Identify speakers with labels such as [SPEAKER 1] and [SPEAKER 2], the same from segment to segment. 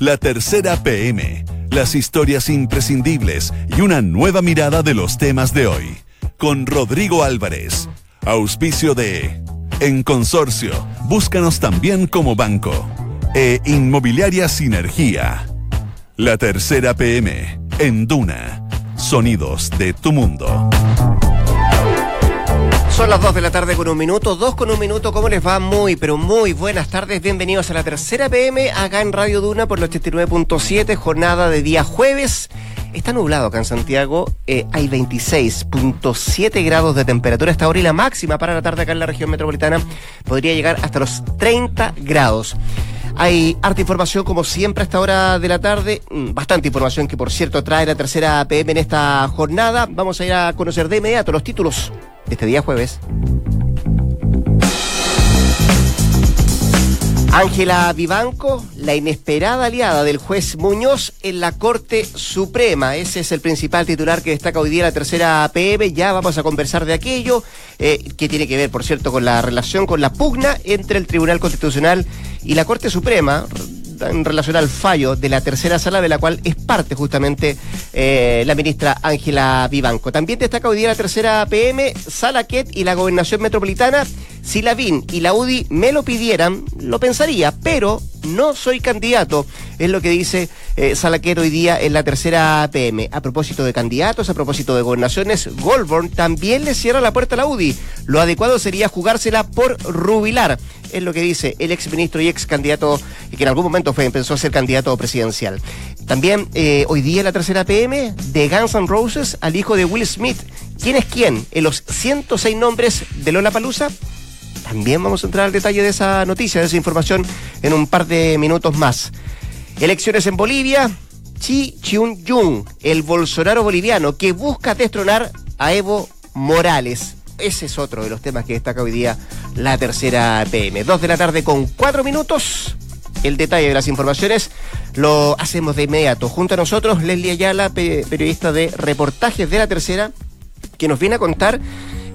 [SPEAKER 1] La Tercera PM, las historias imprescindibles y una nueva mirada de los temas de hoy. Con Rodrigo Álvarez, auspicio de En Consorcio, búscanos también como banco. E Inmobiliaria Sinergia. La Tercera PM, en Duna, sonidos de tu mundo.
[SPEAKER 2] Son las 2 de la tarde con un minuto, 2 con un minuto, ¿cómo les va? Muy, pero muy buenas tardes, bienvenidos a la tercera PM acá en Radio Duna por los 89.7, jornada de día jueves. Está nublado acá en Santiago, eh, hay 26.7 grados de temperatura hasta ahora y la máxima para la tarde acá en la región metropolitana podría llegar hasta los 30 grados. Hay harta información, como siempre, a esta hora de la tarde. Mm, bastante información que, por cierto, trae la tercera PM en esta jornada. Vamos a ir a conocer de inmediato los títulos este día jueves. Ángela Vivanco, la inesperada aliada del juez Muñoz en la Corte Suprema. Ese es el principal titular que destaca hoy día la tercera PM. Ya vamos a conversar de aquello, eh, que tiene que ver, por cierto, con la relación, con la pugna entre el Tribunal Constitucional y la Corte Suprema en relación al fallo de la tercera sala, de la cual es parte justamente eh, la ministra Ángela Vivanco. También destaca hoy día la tercera PM, Sala Ket y la Gobernación Metropolitana. Si la VIN y la UDI me lo pidieran, lo pensaría, pero no soy candidato, es lo que dice eh, hoy día en la tercera PM. A propósito de candidatos, a propósito de gobernaciones, Goldborn también le cierra la puerta a la UDI. Lo adecuado sería jugársela por rubilar es lo que dice el ex ministro y ex candidato que en algún momento fue, a ser candidato presidencial. También eh, hoy día en la tercera PM de Guns N' Roses al hijo de Will Smith. ¿Quién es quién? En los 106 nombres de Lola Palusa. También vamos a entrar al detalle de esa noticia, de esa información en un par de minutos más. Elecciones en Bolivia. Chi Chiun Jung, el Bolsonaro boliviano que busca destronar a Evo Morales. Ese es otro de los temas que destaca hoy día la tercera PM. Dos de la tarde con cuatro minutos. El detalle de las informaciones lo hacemos de inmediato. Junto a nosotros, Leslie Ayala, periodista de reportajes de la tercera, que nos viene a contar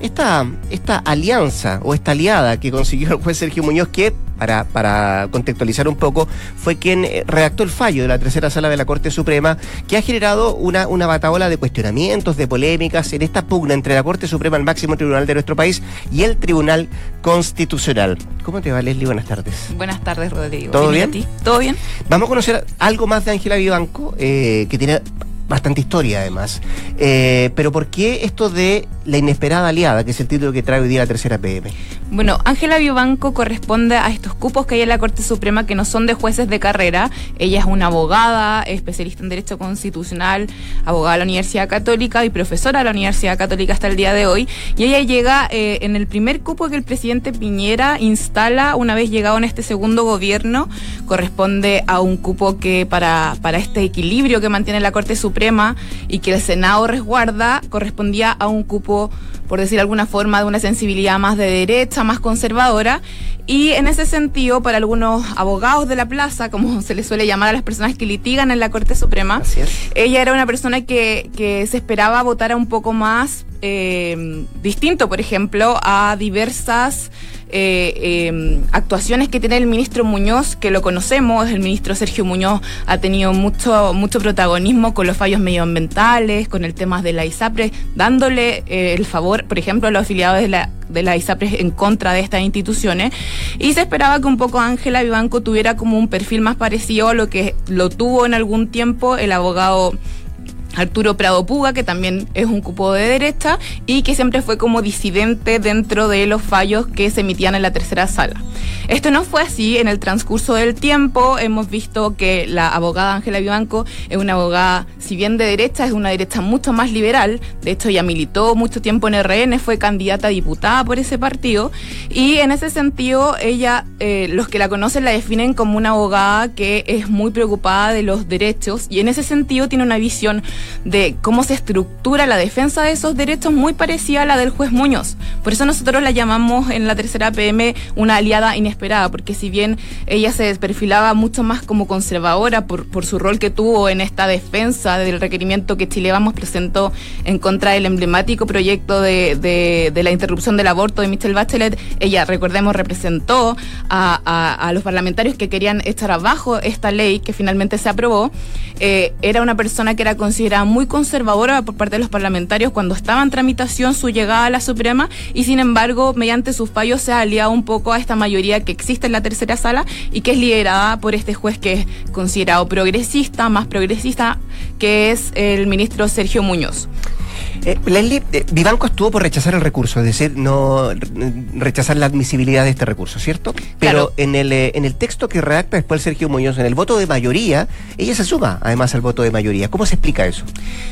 [SPEAKER 2] esta, esta alianza o esta aliada que consiguió el juez Sergio Muñoz, que para, para contextualizar un poco, fue quien eh, redactó el fallo de la tercera sala de la Corte Suprema, que ha generado una, una bataola de cuestionamientos, de polémicas en esta pugna entre la Corte Suprema, el máximo tribunal de nuestro país, y el Tribunal Constitucional. ¿Cómo te va, Leslie? Buenas tardes.
[SPEAKER 3] Buenas tardes, Rodrigo.
[SPEAKER 2] ¿Todo bien?
[SPEAKER 3] ¿Todo bien?
[SPEAKER 2] Vamos a conocer algo más de Ángela Vivanco, eh, que tiene bastante historia además. Eh, pero ¿por qué esto de la inesperada aliada, que es el título que trae hoy día la tercera PM?
[SPEAKER 3] Bueno, Ángela Biobanco corresponde a estos cupos que hay en la Corte Suprema que no son de jueces de carrera. Ella es una abogada, especialista en Derecho Constitucional, abogada de la Universidad Católica y profesora de la Universidad Católica hasta el día de hoy. Y ella llega eh, en el primer cupo que el presidente Piñera instala una vez llegado en este segundo gobierno. Corresponde a un cupo que para, para este equilibrio que mantiene la Corte Suprema y que el Senado resguarda correspondía a un cupo, por decir de alguna forma, de una sensibilidad más de derecha, más conservadora. Y en ese sentido, para algunos abogados de la plaza, como se les suele llamar a las personas que litigan en la Corte Suprema, ella era una persona que, que se esperaba votar un poco más eh, distinto, por ejemplo, a diversas eh, em, actuaciones que tiene el ministro Muñoz, que lo conocemos, el ministro Sergio Muñoz ha tenido mucho, mucho protagonismo con los fallos medioambientales, con el tema de la ISAPRE, dándole eh, el favor, por ejemplo, a los afiliados de la, de la ISAPRE en contra de estas instituciones. Y se esperaba que un poco Ángela Vivanco tuviera como un perfil más parecido a lo que lo tuvo en algún tiempo el abogado Arturo Prado Puga, que también es un cupo de derecha y que siempre fue como disidente dentro de los fallos que se emitían en la tercera sala. Esto no fue así en el transcurso del tiempo. Hemos visto que la abogada Ángela Vivanco es una abogada, si bien de derecha, es una derecha mucho más liberal. De hecho, ya militó mucho tiempo en RN, fue candidata a diputada por ese partido. Y en ese sentido, ella, eh, los que la conocen la definen como una abogada que es muy preocupada de los derechos y en ese sentido tiene una visión de cómo se estructura la defensa de esos derechos muy parecida a la del juez Muñoz. Por eso nosotros la llamamos en la tercera PM una aliada inesperada, porque si bien ella se perfilaba mucho más como conservadora por, su rol que tuvo en esta defensa del requerimiento que Chile Vamos presentó en contra del emblemático proyecto de, la interrupción del aborto de Michelle Bachelet, ella, recordemos, representó a los parlamentarios que querían echar abajo esta ley que finalmente se aprobó. Eh, era una persona que era considerada muy conservadora por parte de los parlamentarios cuando estaba en tramitación su llegada a la Suprema y sin embargo, mediante sus fallos se ha aliado un poco a esta mayoría que existe en la tercera sala y que es liderada por este juez que es considerado progresista, más progresista, que es el ministro Sergio Muñoz.
[SPEAKER 2] Eh, Leslie, eh, Vivanco estuvo por rechazar el recurso, es decir, no rechazar la admisibilidad de este recurso, ¿cierto? Pero
[SPEAKER 3] Claro.
[SPEAKER 2] en, el, eh, en el texto que redacta después Sergio Muñoz, en el voto de mayoría, ella se suma además al voto de mayoría. ¿Cómo se explica eso?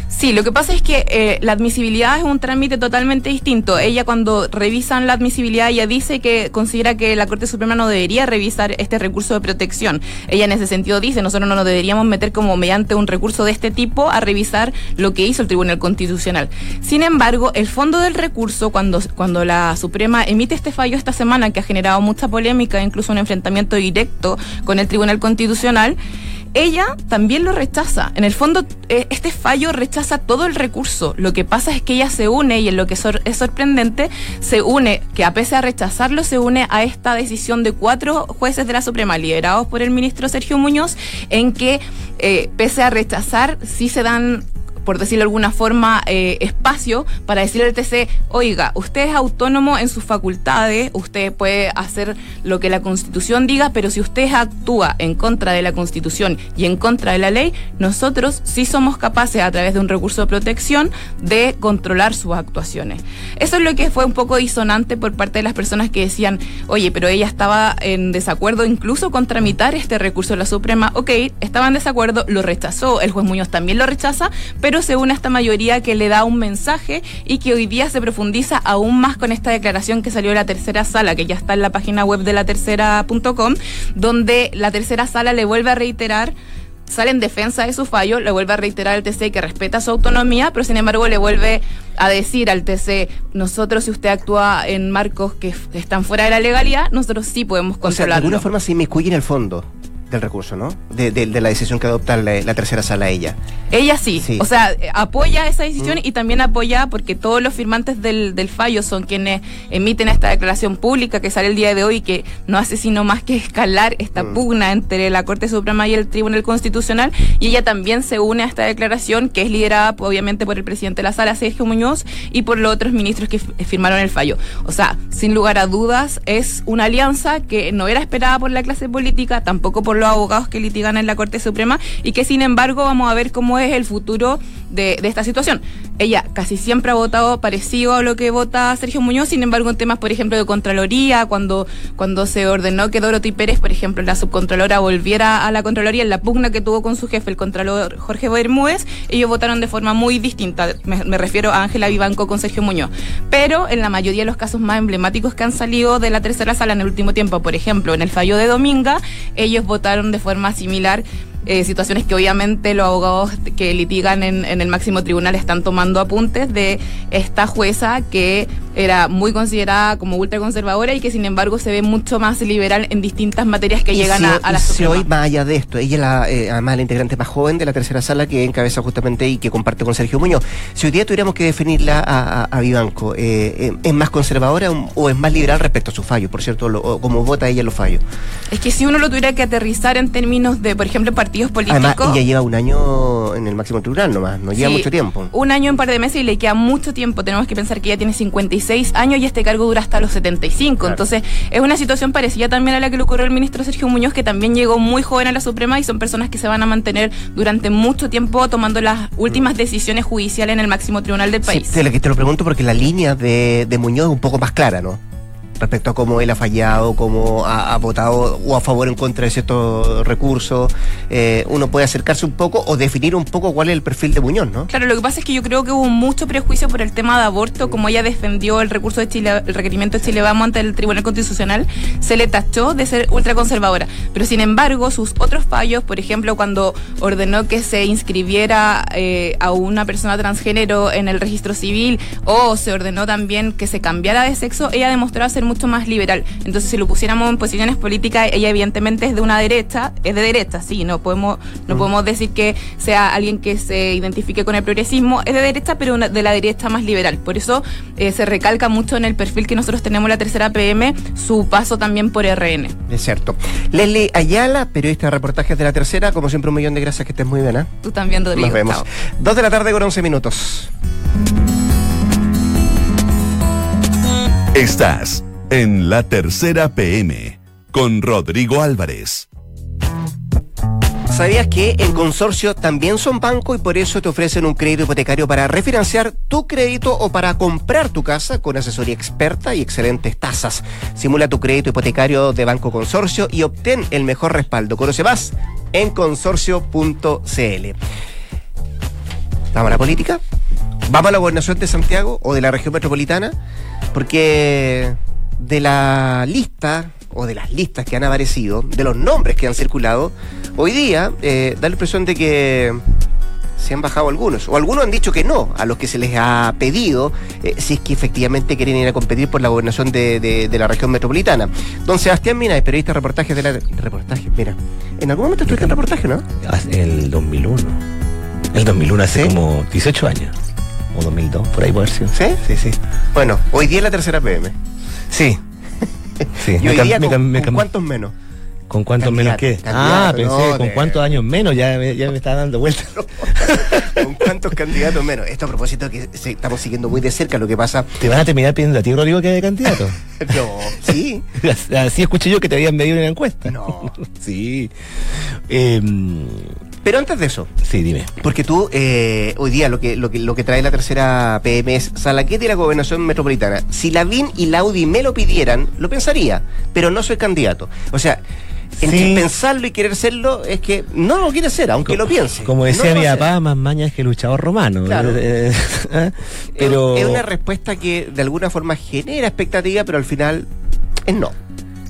[SPEAKER 3] Sí, lo que pasa es que eh, la admisibilidad es un trámite totalmente distinto. Ella cuando revisan la admisibilidad, ella dice que considera que la Corte Suprema no debería revisar este recurso de protección. Ella en ese sentido dice, nosotros no nos deberíamos meter como mediante un recurso de este tipo a revisar lo que hizo el Tribunal Constitucional. Sin embargo, el fondo del recurso, cuando, cuando la Suprema emite este fallo esta semana, que ha generado mucha polémica, incluso un enfrentamiento directo con el Tribunal Constitucional, ella también lo rechaza. En el fondo, eh, este fallo rechaza todo el recurso. Lo que pasa es que ella se une, y en lo que es sorprendente, se une, que a pesar de rechazarlo, se une a esta decisión de cuatro jueces de la Suprema, liderados por el ministro Sergio Muñoz, en que, eh, pese a rechazar, sí se dan por decirlo de alguna forma, eh, espacio para decirle al TC, oiga, usted es autónomo en sus facultades, usted puede hacer lo que la Constitución diga, pero si usted actúa en contra de la Constitución y en contra de la ley, nosotros sí somos capaces, a través de un recurso de protección, de controlar sus actuaciones. Eso es lo que fue un poco disonante por parte de las personas que decían, oye, pero ella estaba en desacuerdo incluso con tramitar este recurso de la Suprema. Ok, estaba en desacuerdo, lo rechazó, el juez Muñoz también lo rechaza, pero se une a esta mayoría que le da un mensaje y que hoy día se profundiza aún más con esta declaración que salió de la tercera sala, que ya está en la página web de la tercera.com, donde la tercera sala le vuelve a reiterar sale en defensa de su fallo, le vuelve a reiterar al TC que respeta su autonomía, pero sin embargo le vuelve a decir al TC, nosotros si usted actúa en marcos que están fuera de la legalidad, nosotros sí podemos
[SPEAKER 2] O sea, de
[SPEAKER 3] controlarlo.
[SPEAKER 2] alguna forma se inmiscuye en el fondo del recurso, ¿no? De, de- de la decisión que adopta la, la tercera sala ella.
[SPEAKER 3] Ella sí,
[SPEAKER 2] Sí.
[SPEAKER 3] o sea, eh, apoya esa decisión y también apoya porque todos los firmantes del, del fallo son quienes emiten esta declaración pública que sale el día de hoy y que no hace sino más que escalar esta
[SPEAKER 2] Mm.
[SPEAKER 3] pugna entre la Corte Suprema y el Tribunal Constitucional y ella también se une a esta declaración que es liderada obviamente por el presidente de la sala, Sergio Muñoz, y por los otros ministros que firmaron el fallo. O sea, sin lugar a dudas, es una alianza que no era esperada por la clase política, tampoco por los abogados que litigan en la Corte Suprema y que sin embargo vamos a ver cómo es el futuro de, de esta situación. Ella casi siempre ha votado parecido a lo que vota Sergio Muñoz, sin embargo en temas, por ejemplo, de Contraloría, cuando, cuando se ordenó que Dorothy Pérez, por ejemplo, la subcontralora, volviera a la Contraloría en la pugna que tuvo con su jefe, el Contralor Jorge Bermúdez, ellos votaron de forma muy distinta. Me, me refiero a Ángela Vivanco con Sergio Muñoz. Pero en la mayoría de los casos más emblemáticos que han salido de la tercera sala en el último tiempo, por ejemplo, en el fallo de Dominga, ellos votaron de forma similar eh, situaciones que obviamente los abogados que litigan en, en el máximo tribunal están tomando apuntes de esta jueza que era muy considerada como ultraconservadora y que sin embargo se ve mucho más liberal en distintas materias que
[SPEAKER 2] Y
[SPEAKER 3] llegan
[SPEAKER 2] si,
[SPEAKER 3] a, a la
[SPEAKER 2] y si
[SPEAKER 3] Suprema.
[SPEAKER 2] hoy, más allá de esto, ella es la, eh, además la integrante más joven de la tercera sala que encabeza justamente y que comparte con Sergio Muñoz. Si hoy día tuviéramos que definirla a, a, a Vivanco, eh, eh, ¿es más conservadora o es más liberal respecto a sus fallos? Por cierto, lo- como vota ella en los fallos.
[SPEAKER 3] Es que si uno lo tuviera que aterrizar en términos de, por ejemplo, partidos políticos.
[SPEAKER 2] Además, ella lleva un año en el máximo tribunal nomás, no lleva
[SPEAKER 3] Sí,
[SPEAKER 2] mucho tiempo.
[SPEAKER 3] Un año, un par de meses y le queda mucho tiempo. Tenemos que pensar que ella tiene 56 años y este cargo dura hasta los 75.
[SPEAKER 2] Claro.
[SPEAKER 3] Entonces, es una situación parecida también a la que le ocurrió al ministro Sergio Muñoz, que también llegó muy joven a la Suprema y son personas que se van a mantener durante mucho tiempo tomando las últimas decisiones judiciales en el máximo tribunal del
[SPEAKER 2] Sí,
[SPEAKER 3] país.
[SPEAKER 2] te, lo, que te lo pregunto porque la línea de, de Muñoz es un poco más clara, ¿no? Respecto a cómo él ha fallado, cómo ha, votado o a favor o en contra de ciertos recursos. Eh, uno puede acercarse un poco o definir un poco cuál es el perfil de Muñoz, ¿no?
[SPEAKER 3] Claro, lo que pasa es que yo creo que hubo mucho prejuicio por el tema de aborto, como ella defendió el recurso de Chile, el requerimiento de Chile ante el Tribunal Constitucional, se le tachó de ser ultraconservadora. Pero sin embargo, sus otros fallos, por ejemplo, cuando ordenó que se inscribiera eh, a una persona transgénero en el registro civil o se ordenó también que se cambiara de sexo, ella demostró ser mucho más liberal. Entonces, si lo pusiéramos en posiciones políticas, ella evidentemente es de una derecha, es de derecha, sí, no podemos, no mm. podemos decir que sea alguien que se identifique con el progresismo, es de derecha, pero de la derecha más liberal. Por eso eh, se recalca mucho en el perfil que nosotros tenemos la tercera PM, su paso también por RN.
[SPEAKER 2] Es cierto. Leslie Ayala, periodista de reportajes de la tercera, como siempre un millón de gracias, que estés muy bien. ¿eh?
[SPEAKER 3] Tú también, Rodrigo.
[SPEAKER 2] Nos vemos. Dos de la tarde con once minutos.
[SPEAKER 1] Estás en la tercera PM con Rodrigo Álvarez.
[SPEAKER 2] ¿Sabías que en consorcio también son banco y por eso te ofrecen un crédito hipotecario para refinanciar tu crédito o para comprar tu casa con asesoría experta y excelentes tasas? Simula tu crédito hipotecario de Banco Consorcio y obtén el mejor respaldo. Conoce más en consorcio.cl. ¿Vamos a la política? ¿Vamos a la gobernación de Santiago o de la región metropolitana? Porque de la lista o de las listas que han aparecido, de los nombres que han circulado, hoy día eh, da la impresión de que se han bajado algunos, o algunos han dicho que no a los que se les ha pedido, eh, si es que efectivamente quieren ir a competir por la gobernación de, la región metropolitana. Don Sebastián Mina, periodista de reportajes de la... Reportajes, mira. En algún momento estuviste en reportaje, ¿no?
[SPEAKER 4] El 2001. El 2001 hace como 18 años. O 2002, por ahí puede ser.
[SPEAKER 2] ¿Sí? Sí, sí. Bueno, hoy día es la tercera PM.
[SPEAKER 4] Sí,
[SPEAKER 2] Sí. ¿Y hoy día con, cuántos menos?
[SPEAKER 4] ¿Con cuántos menos qué? ah, pensé, ¿con cuántos años menos? Ya, ya me está dando vuelta.
[SPEAKER 2] ¿Con cuántos candidatos menos? Esto a propósito que estamos siguiendo muy de cerca lo que pasa.
[SPEAKER 4] ¿Te van a terminar pidiendo a ti, Rodrigo, que de candidato?
[SPEAKER 2] no, sí.
[SPEAKER 4] Así escuché yo que te habían medido en la encuesta.
[SPEAKER 2] No.
[SPEAKER 4] sí. Eh,
[SPEAKER 2] pero antes de eso.
[SPEAKER 4] Sí, dime.
[SPEAKER 2] Porque tú, eh, hoy día, lo que, lo, que, lo que trae la tercera PM es Salaquete y la gobernación metropolitana. Si la VIN y la UDI me lo pidieran, lo pensaría, pero no soy candidato. O sea, entre pensarlo y querer serlo es que no lo quiere ser, aunque lo piense.
[SPEAKER 4] Como decía mi papá, más mañas que el luchador romano.
[SPEAKER 2] Claro. Eh, ¿eh? pero... Es una respuesta que de alguna forma genera expectativa, pero al final es no.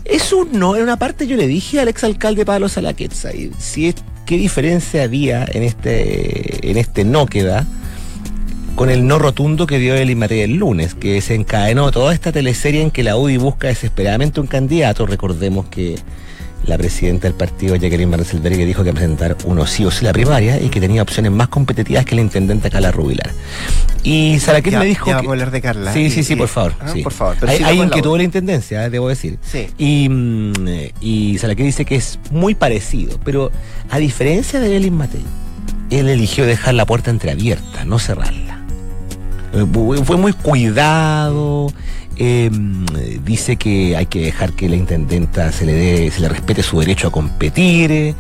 [SPEAKER 4] Es un no. En una parte yo le dije al exalcalde Pablo Salaquetza, si es qué diferencia había en este, en este no que da con el no rotundo que dio el Inmaterial el lunes, que se encadenó toda esta teleserie en que la UDI busca desesperadamente un candidato. Recordemos que la presidenta del partido, Jacqueline Marcelberg, que dijo que presentar uno sí o sí la primaria y que tenía opciones más competitivas que la intendente Carla Rubilar. Y Saraquet me dijo.
[SPEAKER 2] Ya vamos a hablar de Carla.
[SPEAKER 4] Sí, sí, sí, por favor.
[SPEAKER 2] Ah, por favor.
[SPEAKER 4] hay, que tuvo la intendencia, debo decir.
[SPEAKER 2] Sí.
[SPEAKER 4] Y, mm, y dice que es muy parecido, pero a diferencia de Belín Matei, él eligió dejar la puerta entreabierta, no cerrarla. Eh, fue muy cuidado eh, dice que hay que dejar que la intendenta se le dé, se le respete su derecho a competir,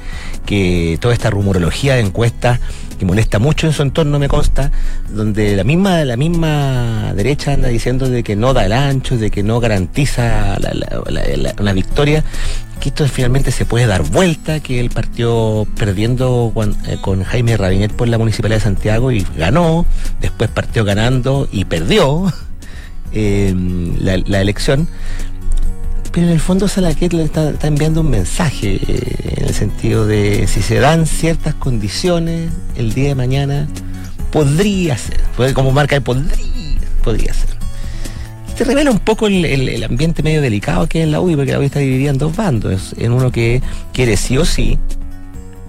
[SPEAKER 4] que toda esta rumorología de encuestas que molesta mucho en su entorno me consta, donde la misma, la misma derecha anda diciendo de que no da el ancho, de que no garantiza la, victoria, que esto finalmente se puede dar vuelta, que él partió perdiendo con, eh, con Jaime Rabinet por la Municipalidad de Santiago y ganó, después partió ganando y perdió eh, la, elección. Pero en el fondo Salaquet le está, enviando un mensaje eh, en el sentido de si se dan ciertas condiciones el día de mañana, podría ser. Como marca de podría, podría ser. Te revela un poco el, ambiente medio delicado que es la UI, porque la UI está dividida en dos bandos. En uno que quiere sí o sí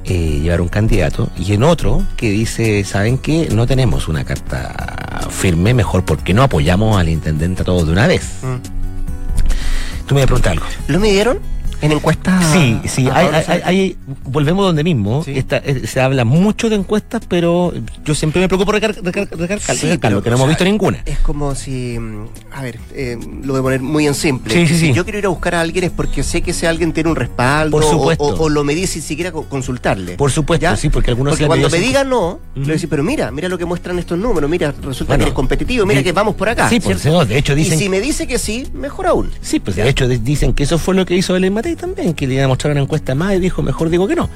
[SPEAKER 4] eh, llevar un candidato y en otro que dice, ¿saben qué? No tenemos una carta firme, mejor porque no apoyamos al intendente a todos de una vez. Mm. Tú me preguntas algo.
[SPEAKER 2] ¿Lo midieron? En encuestas.
[SPEAKER 4] Sí, sí,
[SPEAKER 2] a
[SPEAKER 4] hay, hay- hay- volvemos donde mismo.
[SPEAKER 2] Sí.
[SPEAKER 4] Esta- eh, se habla mucho de encuestas, pero yo siempre me preocupo recar, recar, recargar-
[SPEAKER 2] Sí,
[SPEAKER 4] recargarlo,
[SPEAKER 2] pero,
[SPEAKER 4] que no hemos
[SPEAKER 2] sea,
[SPEAKER 4] visto ninguna.
[SPEAKER 2] Es como si, mm, a ver, eh, lo voy a poner muy en simple.
[SPEAKER 4] Sí, sí,
[SPEAKER 2] si
[SPEAKER 4] sí.
[SPEAKER 2] yo quiero ir a buscar a alguien es porque sé que ese alguien tiene un respaldo
[SPEAKER 4] Por
[SPEAKER 2] o-
[SPEAKER 4] supuesto.
[SPEAKER 2] O, o lo medí sin siquiera co- consultarle.
[SPEAKER 4] Por supuesto,
[SPEAKER 2] ¿Ya?
[SPEAKER 4] sí, porque algunos
[SPEAKER 2] Porque cuando me
[SPEAKER 4] medido
[SPEAKER 2] diga no, le
[SPEAKER 4] Ujú.
[SPEAKER 2] voy a decir, pero mira, mira lo que muestran estos números, mira, resulta
[SPEAKER 4] Bueno,
[SPEAKER 2] que eres competitivo, mira que vamos por acá.
[SPEAKER 4] Sí,
[SPEAKER 2] ¿cierto?
[SPEAKER 4] no, de hecho dicen-
[SPEAKER 2] Y si me dice que sí, mejor aún.
[SPEAKER 4] Sí, pues de hecho dicen que eso fue lo que hizo Belén Matei también, que le iban a mostrar una encuesta más y dijo, mejor digo que no.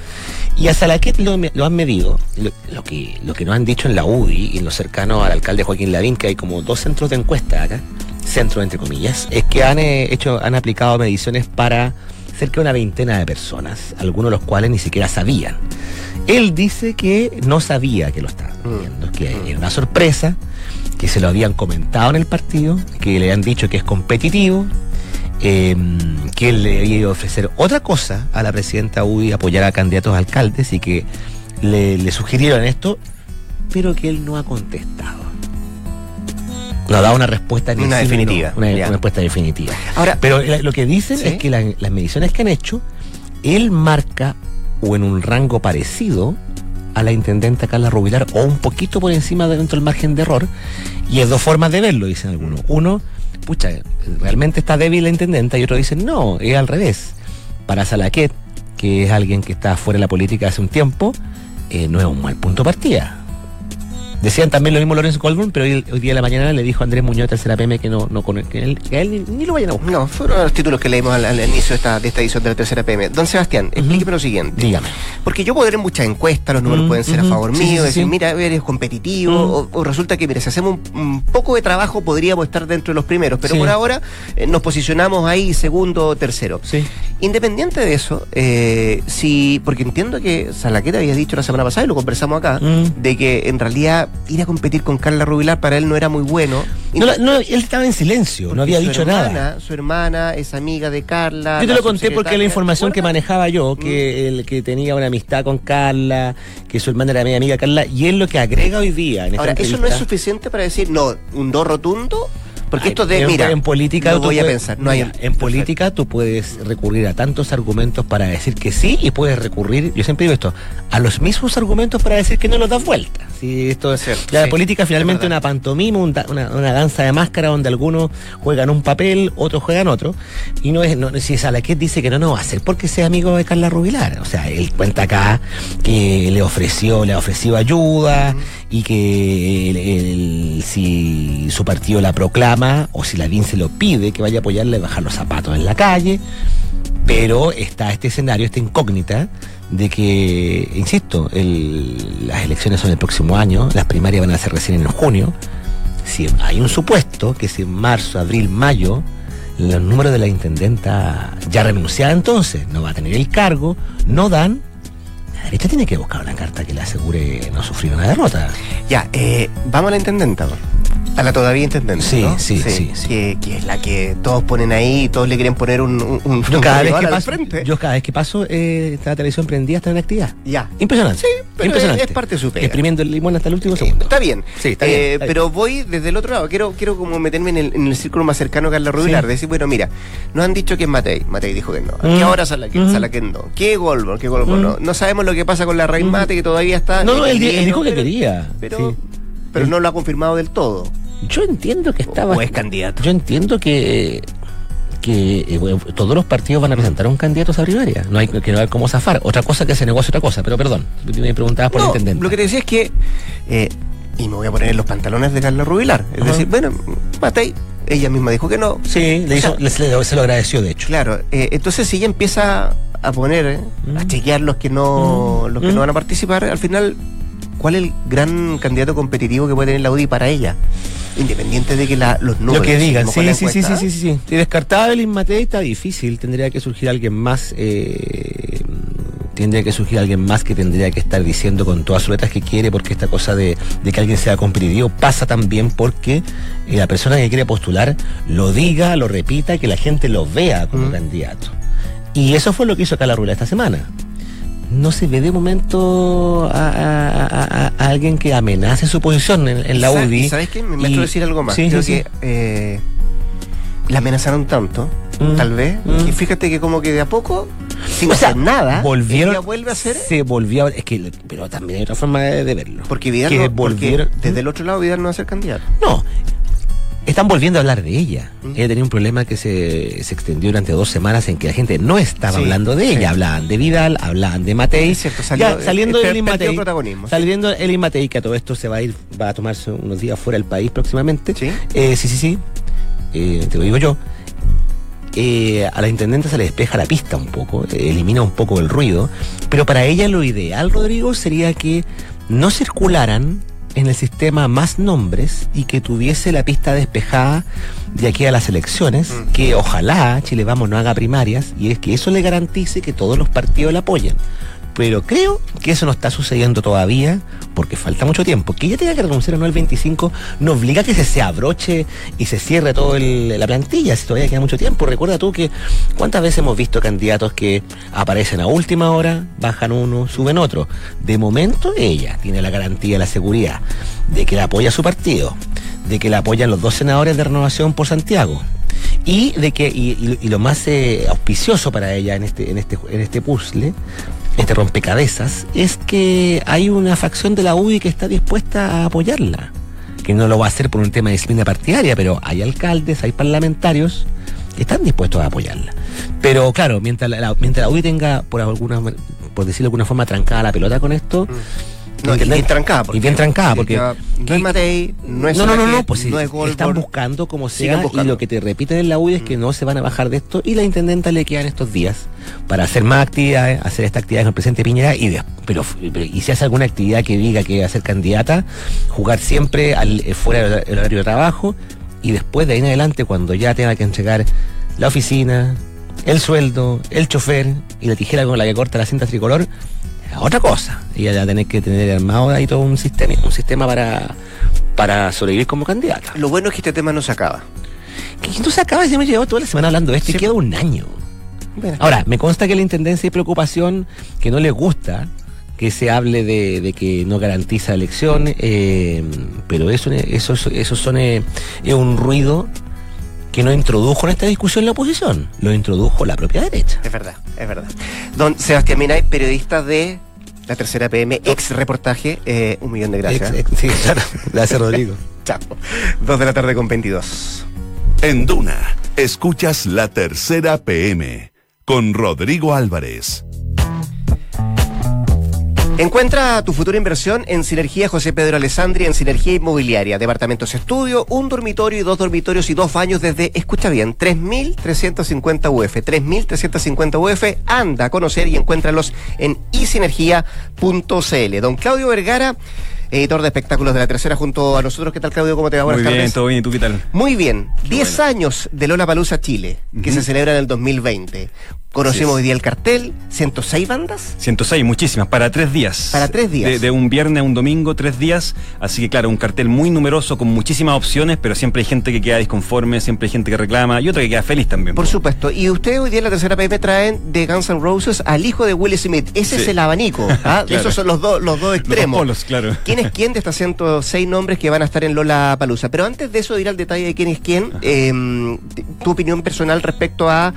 [SPEAKER 4] Y a Salaquet lo, lo han medido, lo, lo que, lo que nos han dicho en la UDI y en lo cercano al alcalde Joaquín Lavín, que hay como dos centros de encuesta acá, centros entre comillas, es que han eh, hecho, han aplicado mediciones para cerca de una veintena de personas, algunos de los cuales ni siquiera sabían. Él dice que no sabía que lo estaban viendo, que era una sorpresa, que se lo habían comentado en el partido, que le han dicho que es competitivo, eh, que él le ido a ofrecer otra cosa a la presidenta UDI, apoyar a candidatos a alcaldes y que le, le sugirieron esto, pero que él no ha contestado. No ha dado una respuesta ni
[SPEAKER 2] Una
[SPEAKER 4] sí ni no,
[SPEAKER 2] definitiva,
[SPEAKER 4] una, respuesta definitiva.
[SPEAKER 2] Ahora,
[SPEAKER 4] Pero lo que dicen
[SPEAKER 2] Sí.
[SPEAKER 4] es que la- las mediciones que han hecho, él marca o en un rango parecido a la intendenta Carla Rubilar o un poquito por encima de dentro del margen de error. Y hay dos formas de verlo, dicen algunos. Uno, pucha, realmente está débil la intendenta y otros dicen, no, es al revés. Para Salaquet, que es alguien que está fuera de la política hace un tiempo, eh, no es un mal punto partida. Decían también lo mismo Lorenzo Colburn, pero hoy, hoy día de la mañana le dijo a Andrés Muñoz, tercera PM, que no, no con- que él, que a él ni, ni lo vayan a buscar.
[SPEAKER 2] no, fueron los títulos que leímos al, al inicio de esta, de esta edición de la tercera PM. Don Sebastián, explíqueme lo siguiente.
[SPEAKER 4] Dígame.
[SPEAKER 2] Porque yo podré en muchas encuestas, los números pueden ser a favor
[SPEAKER 4] Sí,
[SPEAKER 2] mío,
[SPEAKER 4] sí,
[SPEAKER 2] decir,
[SPEAKER 4] sí.
[SPEAKER 2] mira, eres competitivo, o, o resulta que, mira, si hacemos un, un poco de trabajo podríamos estar dentro de los primeros, pero por ahora eh, nos posicionamos ahí segundo o tercero.
[SPEAKER 4] Sí.
[SPEAKER 2] Independiente de eso, eh, si, porque entiendo que Salaqueta había dicho la semana pasada, y lo conversamos acá, de que en realidad ir a competir con Carla Rubilar para él no era muy bueno.
[SPEAKER 4] No, él estaba en silencio, no había dicho
[SPEAKER 2] hermana-
[SPEAKER 4] nada.
[SPEAKER 2] Su hermana es amiga de Carla.
[SPEAKER 4] Yo te lo conté porque la información
[SPEAKER 2] ¿te
[SPEAKER 4] que manejaba yo, que el que tenía una amistad con Carla, que su hermana era mi amiga Carla, y él lo que agrega hoy día en esta
[SPEAKER 2] Ahora, ¿eso no es suficiente para decir, no, un do rotundo? Porque
[SPEAKER 4] Ay,
[SPEAKER 2] esto de,
[SPEAKER 4] en,
[SPEAKER 2] mira,
[SPEAKER 4] en política tú
[SPEAKER 2] voy a pensar, no hay...
[SPEAKER 4] mira, en política tú puedes recurrir a tantos argumentos para decir que sí y puedes recurrir, yo siempre digo esto, a los mismos argumentos para decir que no los das vuelta. Si esto
[SPEAKER 2] Es cierto,
[SPEAKER 4] la
[SPEAKER 2] sí,
[SPEAKER 4] política
[SPEAKER 2] es
[SPEAKER 4] finalmente
[SPEAKER 2] verdad.
[SPEAKER 4] una pantomima, una, una danza de máscara donde algunos juegan un papel, otros juegan otro. Y no es, no, si Salaquet dice que no, no va a ser porque sea amigo de Carla Rubilar. O sea, él cuenta acá que le ofreció, le ha ofrecido ayuda y que si su partido la proclama o si la DIN se lo pide que vaya a apoyarle, bajar los zapatos en la calle. Pero está este escenario, esta incógnita de que, insisto, las elecciones son el próximo año, las primarias van a ser recién en junio. Si hay un supuesto que si en marzo, abril, mayo, los números de la intendenta ya renunciada entonces, no va a tener el cargo, no dan, la derecha tiene que buscar una carta que le asegure no sufrir una derrota.
[SPEAKER 2] Ya, eh, vamos a la intendenta. A la todavía intendenta,
[SPEAKER 4] Sí,
[SPEAKER 2] ¿no?
[SPEAKER 4] sí, sí, sí.
[SPEAKER 2] Que, que es la que todos ponen ahí y todos le quieren poner un, un, un-
[SPEAKER 4] Yo
[SPEAKER 2] un
[SPEAKER 4] cada, vez que paso,
[SPEAKER 2] frente.
[SPEAKER 4] yo cada vez que paso, eh, esta televisión prendida está en actividad.
[SPEAKER 2] Ya.
[SPEAKER 4] Impresionante.
[SPEAKER 2] Sí, pero
[SPEAKER 4] Impresionante.
[SPEAKER 2] es- es parte de su pega.
[SPEAKER 4] Exprimiendo el limón hasta el último
[SPEAKER 2] Eh,
[SPEAKER 4] segundo.
[SPEAKER 2] Está bien.
[SPEAKER 4] Sí, está
[SPEAKER 2] Eh,
[SPEAKER 4] bien, está bien.
[SPEAKER 2] Pero voy desde el otro lado. Quiero, quiero como meterme en el, en el círculo más cercano a Carla Rubilar.
[SPEAKER 4] Sí.
[SPEAKER 2] Decir, bueno, mira, nos han dicho que es Matei. Matei dijo que no.
[SPEAKER 4] Mm.
[SPEAKER 2] ¿Qué ahora Salaquet?
[SPEAKER 4] Mm.
[SPEAKER 2] Salaquet no. ¿Qué Goldberg? ¿Qué Goldberg
[SPEAKER 4] Mm.
[SPEAKER 2] no? No sabemos lo que pasa con la Raíz
[SPEAKER 4] Mm.
[SPEAKER 2] Mate, que todavía está.
[SPEAKER 4] No, no, él, dijo que quería.
[SPEAKER 2] Pero, no lo ha confirmado del todo.
[SPEAKER 4] Yo entiendo que estaba.
[SPEAKER 2] O es candidato.
[SPEAKER 4] Yo entiendo que que eh, bueno, todos los partidos van a presentar a un candidato a esa primaria. No hay que no hay cómo zafar. Otra cosa que se negocia otra cosa, pero perdón. Me preguntabas por
[SPEAKER 2] No,
[SPEAKER 4] el intendente.
[SPEAKER 2] lo que te decía es que. eh, y me voy a poner en los pantalones de Carla Rubilar. Es
[SPEAKER 4] Ajá.
[SPEAKER 2] decir, bueno, Matei, ella misma dijo que no.
[SPEAKER 4] Sí, le hizo,
[SPEAKER 2] sea,
[SPEAKER 4] le- se, lo- se lo agradeció de hecho.
[SPEAKER 2] Claro, eh, entonces si ella empieza a poner, eh, a
[SPEAKER 4] Mm.
[SPEAKER 2] chequear los que no
[SPEAKER 4] Mm.
[SPEAKER 2] los que
[SPEAKER 4] Mm.
[SPEAKER 2] no van a participar, al final, ¿cuál es el gran candidato competitivo que puede tener la UDI para ella? Independiente de que la, los números...
[SPEAKER 4] Lo que digan,
[SPEAKER 2] la
[SPEAKER 4] sí, sí, sí, sí, sí, sí, sí. Descartaba el Matei está difícil, tendría que surgir alguien más, eh, tendría que surgir alguien más que tendría que estar diciendo con todas sus letras que quiere, porque esta cosa de, de que alguien sea competitivo pasa también porque eh, la persona que quiere postular lo diga, lo repita, que la gente lo vea como
[SPEAKER 2] Mm.
[SPEAKER 4] candidato. Y eso fue lo que hizo Carla Rula esta semana. No se ve de momento a, a- a- a- a alguien que amenace su posición en, en la
[SPEAKER 2] ¿Y sa-
[SPEAKER 4] UDI.
[SPEAKER 2] ¿Sabes qué? Me, me
[SPEAKER 4] Y-
[SPEAKER 2] atrevo a decir algo más.
[SPEAKER 4] Sí,
[SPEAKER 2] Creo
[SPEAKER 4] sí, sí.
[SPEAKER 2] que eh, la amenazaron tanto mm. tal vez. Mm. Y fíjate que como que de a poco, sin hacer nada,
[SPEAKER 4] volvieron,
[SPEAKER 2] ella vuelve a hacer.
[SPEAKER 4] Se volvió, es que, pero también hay otra forma de, verlo.
[SPEAKER 2] Porque Vidal, no, volvieron, desde el otro lado Vidal no va a ser candidato.
[SPEAKER 4] No, están volviendo a hablar de ella. Ella tenía un problema que se, se, extendió durante dos semanas en que la gente no estaba hablando de ella. Hablaban de Vidal, hablaban de Matei.
[SPEAKER 2] cierto, saliendo
[SPEAKER 4] de Elin Matei. Saliendo Elin Matei, que a todo esto se va a ir, va a tomarse unos días fuera del país próximamente. Sí, eh, sí, sí. sí. Eh, te lo digo yo. Eh, a la intendente se le despeja la pista un poco, elimina un poco el ruido, pero para ella lo ideal, Rodrigo, sería que no circularan en el sistema más nombres y que tuviese la pista despejada de aquí a las elecciones, mm. que ojalá Chile Vamos no haga primarias y es que eso le garantice que todos los partidos la apoyen pero creo que eso no está sucediendo todavía porque falta mucho tiempo. Que ella tenga que renunciar o no el 25 no obliga a que se, se abroche y se cierre toda la plantilla, si todavía queda mucho tiempo. Recuerda tú que cuántas veces hemos visto candidatos que aparecen a última hora, bajan uno, suben otro. De momento ella tiene la garantía, la seguridad de que la apoya su partido, de que la apoyan los dos senadores de renovación por Santiago y de que y, lo más eh, auspicioso para ella en este en este en este puzzle este rompecabezas, es que hay una facción de la UDI que está dispuesta a apoyarla. Que no lo va a hacer por un tema de disciplina partidaria, pero hay alcaldes, hay parlamentarios que están dispuestos a apoyarla. Pero claro, mientras la, mientras la UDI tenga, por alguna por decirlo de alguna forma, trancada la pelota con esto, mm
[SPEAKER 2] no, y bien trancada.
[SPEAKER 4] y bien trancada, porque.
[SPEAKER 2] no es Matei, no es.
[SPEAKER 4] No, no, no, no, pues no es Están buscando como sea. Y lo que te repiten en la UDI es que no se van a bajar de esto. Y la intendenta le quedan estos días para hacer más actividades, hacer esta actividad con el presidente Piñera. Y pero, y si hace alguna actividad que diga que va a ser candidata, jugar siempre al, eh, fuera del horario de trabajo. Y después de ahí en adelante, cuando ya tenga que entregar la oficina, el sueldo, el chofer y la tijera con la que corta la cinta tricolor otra cosa. Y ya tener que tener armado ahí todo un sistema, un sistema para, para sobrevivir como candidata.
[SPEAKER 2] Lo bueno es que este tema no se acaba.
[SPEAKER 4] Que no se acaba, se me llevó toda la semana hablando de esto y queda un año. Ahora, me consta que la intendencia y preocupación que no le gusta que se hable de, que no garantiza elección, eh, pero eso, eso, eso son, eh, es un ruido que no introdujo en esta discusión la oposición, lo introdujo la propia derecha.
[SPEAKER 2] Es verdad, es verdad. Don Sebastián Minay, periodista de la tercera PM, ex reportaje, eh, un millón de gracias.
[SPEAKER 4] sí, claro. Gracias, Rodrigo.
[SPEAKER 2] Chao. Dos de la tarde con 22.
[SPEAKER 1] En Duna, escuchas la tercera PM con Rodrigo Álvarez.
[SPEAKER 2] Encuentra tu futura inversión en Sinergia José Pedro Alessandri, en Sinergia Inmobiliaria. Departamentos estudio, un dormitorio y dos dormitorios y dos baños desde, escucha bien, 3.350 UF. 3.350 UF. Anda a conocer y encuéntralos en isinergia.cl. Don Claudio Vergara editor de espectáculos de la tercera junto a nosotros. ¿Qué tal, Claudio? ¿Cómo te va?
[SPEAKER 5] Buenas Muy bien, todo bien. ¿Y tú qué tal?
[SPEAKER 2] Muy bien. Diez años de Lola Palusa Chile, que se celebra en el 2020. Conocemos hoy día el cartel, 106 bandas.
[SPEAKER 5] 106, muchísimas, para tres días.
[SPEAKER 2] Para tres días.
[SPEAKER 5] De, un viernes a un domingo, tres días. Así que claro, un cartel muy numeroso con muchísimas opciones, pero siempre hay gente que queda disconforme, siempre hay gente que reclama y otra que queda feliz también.
[SPEAKER 2] Por supuesto. Y ustedes hoy día en la tercera PP traen de Guns N' Roses al hijo de Will Smith. Ese es el abanico. ¿ah? Esos son los, dos los dos extremos.
[SPEAKER 5] Los claro.
[SPEAKER 2] ¿Quién es quién de estas 106 nombres que van a estar en Lola Palusa? Pero antes de eso, ir al detalle de quién es quién, eh, tu opinión personal respecto a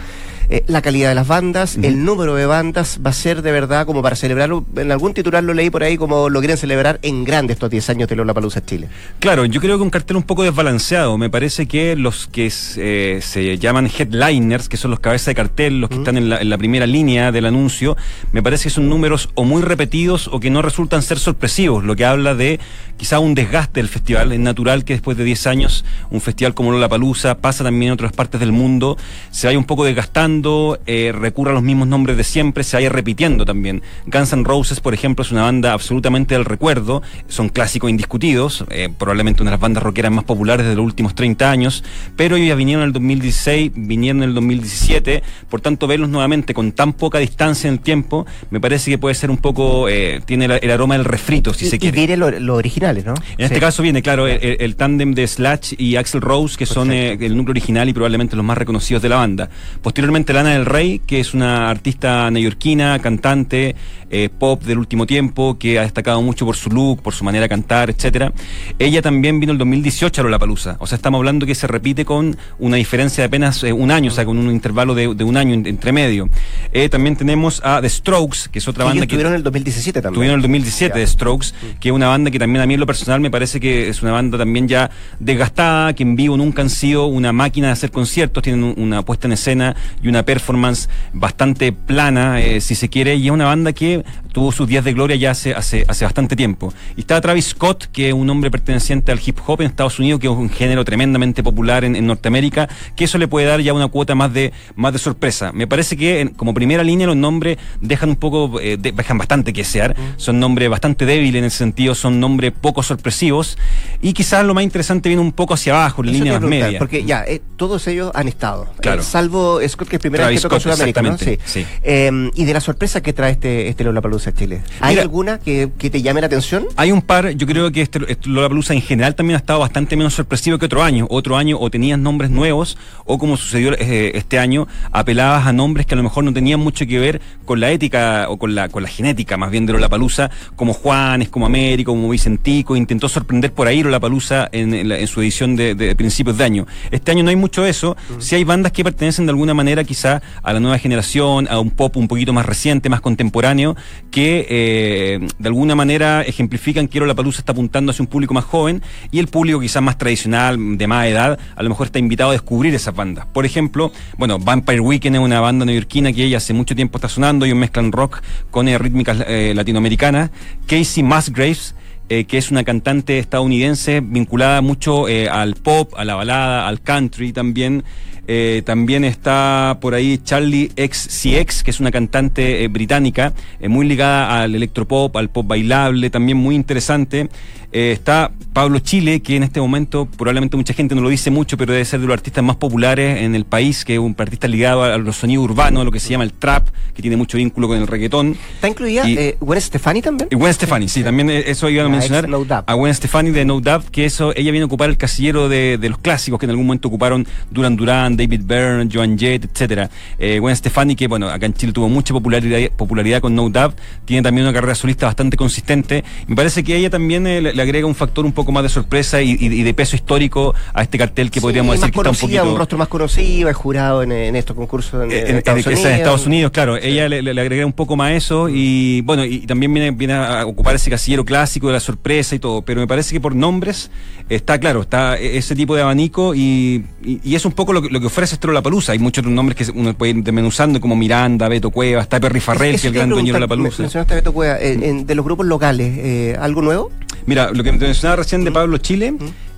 [SPEAKER 2] eh, la calidad de las bandas, el número de bandas va a ser de verdad como para celebrarlo. En algún titular lo leí por ahí como lo quieren celebrar en grande estos 10 años de Lola Palusa Chile.
[SPEAKER 5] Claro, yo creo que un cartel un poco desbalanceado. Me parece que los que eh, se llaman headliners, que son los cabezas de cartel, los que están en la, primera línea del anuncio, me parece que son números o muy repetidos o que no resultan ser sorpresivos, lo que habla de quizá un desgaste del festival. Es natural que después de 10 años un festival como Lola Palusa pasa también en otras partes del mundo, se vaya un poco desgastando eh, recurra a los mismos nombres de siempre, se vaya repitiendo también. Guns N' Roses, por ejemplo, es una banda absolutamente del recuerdo, son clásicos indiscutidos, eh, probablemente una de las bandas rockeras más populares de los últimos 30 años, pero ellos ya vinieron en el 2016, vinieron en el 2017, por tanto verlos nuevamente con tan poca distancia en el tiempo, me parece que puede ser un poco, eh, tiene el, aroma del refrito, si se quiere.
[SPEAKER 2] Y viene los originales, ¿no?
[SPEAKER 5] En este caso viene, claro, el, tándem de Slash y Axel Rose, que son el núcleo original y probablemente los más reconocidos de la banda. Posteriormente justamente Lana del Rey, que es una artista neoyorquina, cantante, eh, pop del último tiempo, que ha destacado mucho por su look, por su manera de cantar, etcétera. Ella también vino el 2018 a Lollapalooza. O sea, estamos hablando que se repite con una diferencia de apenas eh, un año, o sea, con un intervalo de, de un año en- entre medio. Eh, también tenemos a The Strokes, que es otra banda que
[SPEAKER 2] tuvieron en el 2017 también.
[SPEAKER 5] Tuvieron el 2017
[SPEAKER 2] Ya.
[SPEAKER 5] de Strokes, que es una banda que también a mí en lo personal me parece que es una banda también ya desgastada, que en vivo nunca han sido una máquina de hacer conciertos, tienen un- una puesta en escena y una performance bastante plana, eh, si se quiere, y es una banda que tuvo sus días de gloria ya hace, hace, hace bastante tiempo. Y está Travis Scott, que es un hombre perteneciente al hip hop en Estados Unidos, que es un género tremendamente popular en, en Norteamérica, que eso le puede dar ya una cuota más de, más de sorpresa. Me parece que en- como primera línea los nombres dejan un poco, eh, de- dejan bastante que desear, son nombres bastante débiles en ese sentido, son nombres poco sorpresivos, y quizás lo más interesante viene un poco hacia abajo, en
[SPEAKER 2] te
[SPEAKER 5] línea más media.
[SPEAKER 2] Porque ya, eh, todos ellos han estado.
[SPEAKER 5] Claro.
[SPEAKER 2] Eh, salvo Scott, que vez
[SPEAKER 5] Travis
[SPEAKER 2] que toca en
[SPEAKER 5] Scott,
[SPEAKER 2] Sudamérica, ¿no? Sí.
[SPEAKER 5] sí.
[SPEAKER 2] Eh, y de la sorpresa que trae este, este Lollapalooza Chile. ¿Hay
[SPEAKER 5] Mira-
[SPEAKER 2] alguna que, que te llame la atención?
[SPEAKER 5] Hay un par, yo creo que este, este Lollapalooza en general también ha estado bastante menos sorpresivo que otro año. Otro año o tenías nombres nuevos o como sucedió eh, este año, apelabas a nombres que a lo mejor no tenían mucho que ver con la ética o con la, con la genética más bien de Lollapalooza, como Juanes, como Américo, como Vicentico, intentó sorprender por ahí Lollapalooza en, en, la- en su edición de, de principios de año. Este año no hay mucho de eso, sí hay bandas que pertenecen de alguna manera quizá a la nueva generación, a un pop un poquito más reciente, más contemporáneo, que eh, de alguna manera ejemplifican que Lollapalooza está apuntando hacia un público más joven y el público quizás más tradicional, de más edad, a lo mejor está invitado a descubrir esas bandas. Por ejemplo, bueno, Vampire Weekend es una banda neoyorquina que ella hace mucho tiempo está sonando, ellos mezclan rock con eh, rítmicas eh, latinoamericanas. Casey Musgraves eh, que es una cantante estadounidense vinculada mucho eh, al pop, a la balada, al country también. Eh, también está por ahí Charlie XCX, que es una cantante británica, muy ligada al electropop, al pop bailable, también muy interesante. Eh, está Pablo Chile, que en este momento probablemente mucha gente no lo dice mucho, pero debe ser de los artistas más populares en el país, que es un artista ligado a, a los sonidos urbanos, a lo que se llama el trap, que tiene mucho vínculo con el reggaetón.
[SPEAKER 2] ¿Está incluida
[SPEAKER 5] Y-
[SPEAKER 2] eh, Gwen Stefani también?
[SPEAKER 5] Y Gwen Stefani, sí, también eh, eso iba a mencionar.
[SPEAKER 2] No.
[SPEAKER 5] A Gwen Stefani de No Doubt, que eso, ella viene a ocupar el casillero de, de los clásicos que en algún momento ocuparon Duran Duran, David Byrne, Joan Jett, etcétera. Eh, Gwen Stefani, que bueno, acá en Chile tuvo mucha popularidad, popularidad con No Doubt, tiene también una carrera solista bastante consistente. Me parece que ella también eh, le, le agrega un factor un poco más de sorpresa y, y- y de peso histórico a este cartel que
[SPEAKER 2] Sí,
[SPEAKER 5] podríamos decir que está un poquito.
[SPEAKER 2] un rostro más conocido, es jurado en, en estos concursos en,
[SPEAKER 5] Eh,
[SPEAKER 2] en
[SPEAKER 5] en,
[SPEAKER 2] Estados Unidos.
[SPEAKER 5] Estados Unidos, claro. Ella le, le- agrega un poco más eso y bueno, y, también viene, viene a ocupar ese casillero clásico de la sorpresa y todo. Pero me parece que por nombres está claro, está e- ese tipo de abanico y, y- es un poco lo que, lo que ofrece Palusa. Hay muchos otros nombres que uno puede ir desmenuzando como Miranda, Beto Cuevas, está Perry Farrell,
[SPEAKER 2] Eso
[SPEAKER 5] que es el gran dueño de la Palusa.
[SPEAKER 2] Mencionaste a Beto Cueva, eh, en- de los grupos locales, eh, ¿algo nuevo?
[SPEAKER 5] Mira, lo que mencionaba recién de Pablo Chile,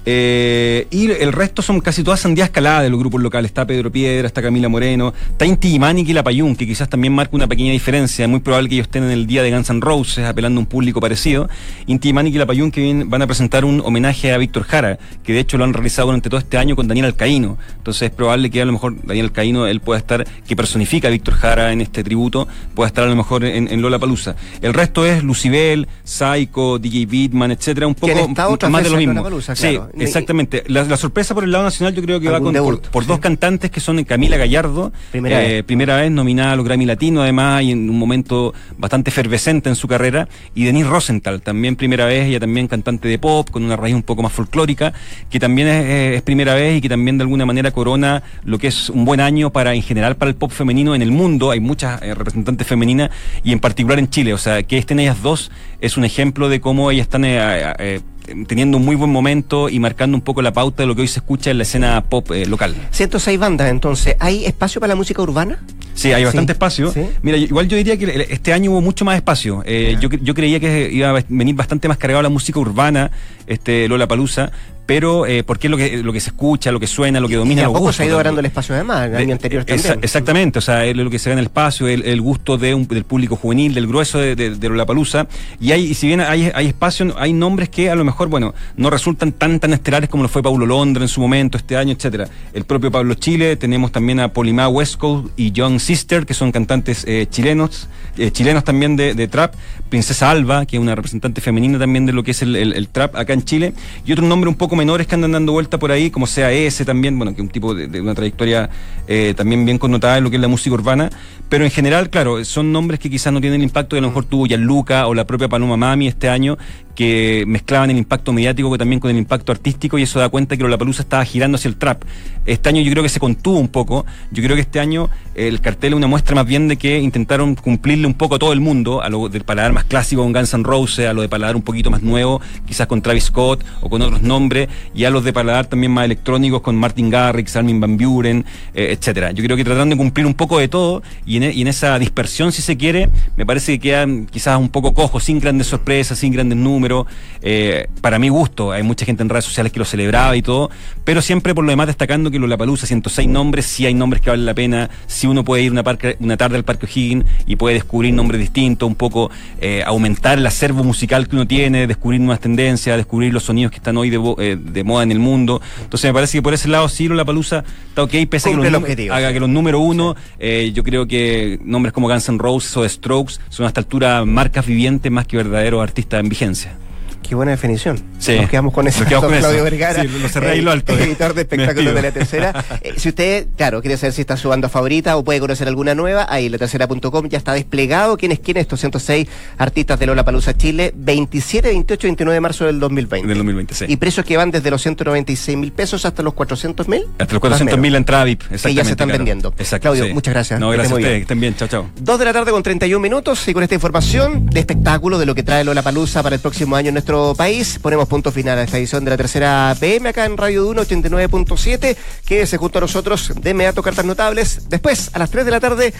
[SPEAKER 5] eh, y el resto son casi todas sandías caladas de los grupos locales. Está Pedro Piedra, está Camila Moreno, está Inti Imani y La Payún, que quizás también marca una pequeña diferencia. Es muy probable que ellos estén en el día de Guns N' Roses, apelando a un público parecido. Inti Imani y La Payún que van a presentar un homenaje a Víctor Jara, que de hecho lo han realizado durante todo este año con Daniel Alcaíno. Entonces es probable que a lo mejor Daniel Alcaíno, él pueda estar, que personifica a Víctor Jara en este tributo, pueda estar a lo mejor en, en Lola Palusa. El resto es Lucibel, Psycho, DJ Beatman, etcétera, un poco más de lo mismo.
[SPEAKER 2] Claro.
[SPEAKER 5] Exactamente. La, la sorpresa por el lado nacional yo creo que va con, por,
[SPEAKER 2] debut,
[SPEAKER 5] por
[SPEAKER 2] sí.
[SPEAKER 5] dos cantantes que son Camila Gallardo,
[SPEAKER 2] Primera
[SPEAKER 5] eh,
[SPEAKER 2] vez.
[SPEAKER 5] primera vez nominada a los Grammy Latino además y en un momento bastante efervescente en su carrera, y Denise Rosenthal, también primera vez, ella también cantante de pop, con una raíz un poco más folclórica, que también es, es primera vez y que también de alguna manera corona lo que es un buen año para en general para el pop femenino en el mundo, hay muchas eh, representantes femeninas y en particular en Chile, o sea, que estén ellas dos es un ejemplo de cómo ellas están eh, eh, teniendo un muy buen momento y marcando un poco la pauta de lo que hoy se escucha en la escena pop eh, local.
[SPEAKER 2] 106 bandas, entonces, ¿hay espacio para la música urbana?
[SPEAKER 5] Sí, hay bastante
[SPEAKER 2] Sí,
[SPEAKER 5] espacio.
[SPEAKER 2] sí.
[SPEAKER 5] Mira, igual yo diría que este año hubo mucho más espacio. Eh, yo, yo creía que iba a venir bastante más cargado la música urbana, este Lola Palusa, pero eh, porque es lo que, lo que se escucha, lo que suena, lo que
[SPEAKER 2] Y
[SPEAKER 5] domina
[SPEAKER 2] a
[SPEAKER 5] los
[SPEAKER 2] poco
[SPEAKER 5] gustos
[SPEAKER 2] se ha ido ganando el espacio además, el año
[SPEAKER 5] De-
[SPEAKER 2] anterior
[SPEAKER 5] exactamente, o sea, es lo que se ve en el espacio, el, el gusto de un- del público juvenil, del grueso de, de, de Lollapalooza. Y hay, y si bien hay, hay espacio, hay nombres que a lo mejor, bueno, no resultan tan tan estelares como lo fue Paulo Londra en su momento, este año, etcétera. El propio Pablo Chile, tenemos también a Polimá West Coast y John Sister, que son cantantes eh, chilenos, eh, chilenos también de, de trap, Princesa Alba, que es una representante femenina también de lo que es el, el- el trap acá en Chile, y otro nombre un poco menores que andan dando vuelta por ahí, como sea ese también, bueno, que un tipo de, una trayectoria eh, también bien connotada en lo que es la música urbana, pero en general, claro, son nombres que quizás no tienen el impacto que a lo mejor tuvo Gianluca o la propia Paloma Mami este año, que mezclaban el impacto mediático también con el impacto artístico y eso da cuenta que la palusa estaba girando hacia el trap. Este año yo creo que se contuvo un poco, yo creo que este año el cartel es una muestra más bien de que intentaron cumplirle un poco a todo el mundo, a lo del paladar más clásico con Guns N' Roses, a lo de paladar un poquito más nuevo, quizás con Travis Scott o con otros nombres, y a los de paladar también más electrónicos con Martin Garrix, Armin Van Buren, eh, etcétera. Yo creo que trataron de cumplir un poco de todo y en, y en esa dispersión, si se quiere, me parece que quedan quizás un poco cojos, sin grandes sorpresas, sin grandes números. Eh, para mi gusto, hay mucha gente en redes sociales que lo celebraba y todo, pero siempre por lo demás destacando que la Palusa 106 nombres, sí hay nombres que valen la pena, si uno puede ir una tarde al Parque O'Higgins y puede descubrir nombres distintos, un poco eh, aumentar el acervo musical que uno tiene, descubrir nuevas tendencias, descubrir los sonidos que están hoy de, eh, de moda en el mundo. Entonces me parece que por ese lado sí la Palusa está ok, pese a que los, haga que los número uno, eh, yo creo que nombres como Guns N' Roses o Strokes son hasta altura marcas vivientes más que verdaderos artistas en vigencia.
[SPEAKER 2] Qué buena definición.
[SPEAKER 5] Sí.
[SPEAKER 2] Nos quedamos con eso.
[SPEAKER 5] Quedamos con
[SPEAKER 2] Claudio
[SPEAKER 5] eso.
[SPEAKER 2] Vergara,
[SPEAKER 5] Sí, lo cerré ahí lo alto.
[SPEAKER 2] editor de espectáculos de la tercera. Eh, si usted, claro, quiere saber si está su banda favorita o puede conocer alguna nueva, ahí la tercera.com ya está desplegado. ¿Quién es quién? Estos 106 artistas de Lola Palusa Chile, 27, 28, 29 de marzo del 2020.
[SPEAKER 5] Del 2020, sí.
[SPEAKER 2] Y precios que van desde los 196 mil pesos hasta los 400 mil.
[SPEAKER 5] Hasta los 400 mil entrada VIP, exactamente.
[SPEAKER 2] Que ya se están
[SPEAKER 5] claro.
[SPEAKER 2] vendiendo.
[SPEAKER 5] Exacto.
[SPEAKER 2] Claudio,
[SPEAKER 5] sí.
[SPEAKER 2] muchas gracias.
[SPEAKER 5] No, gracias a ustedes, que estén bien, chao, chao.
[SPEAKER 2] Dos de la tarde con 31 minutos y con esta información de espectáculo de lo que trae Lola Palusa para el próximo año en nuestro país, ponemos punto final a esta edición de la tercera PM acá en Radio Duna 89.7. Quédese junto a nosotros de inmediato cartas notables. Después, a las 3 de la tarde,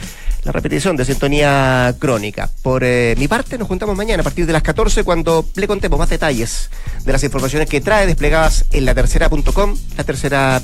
[SPEAKER 2] la repetición de Sintonía Crónica. Por eh, mi parte, nos juntamos mañana a partir de las 14 cuando le contemos más detalles de las informaciones que trae desplegadas en la tercera.com, la tercera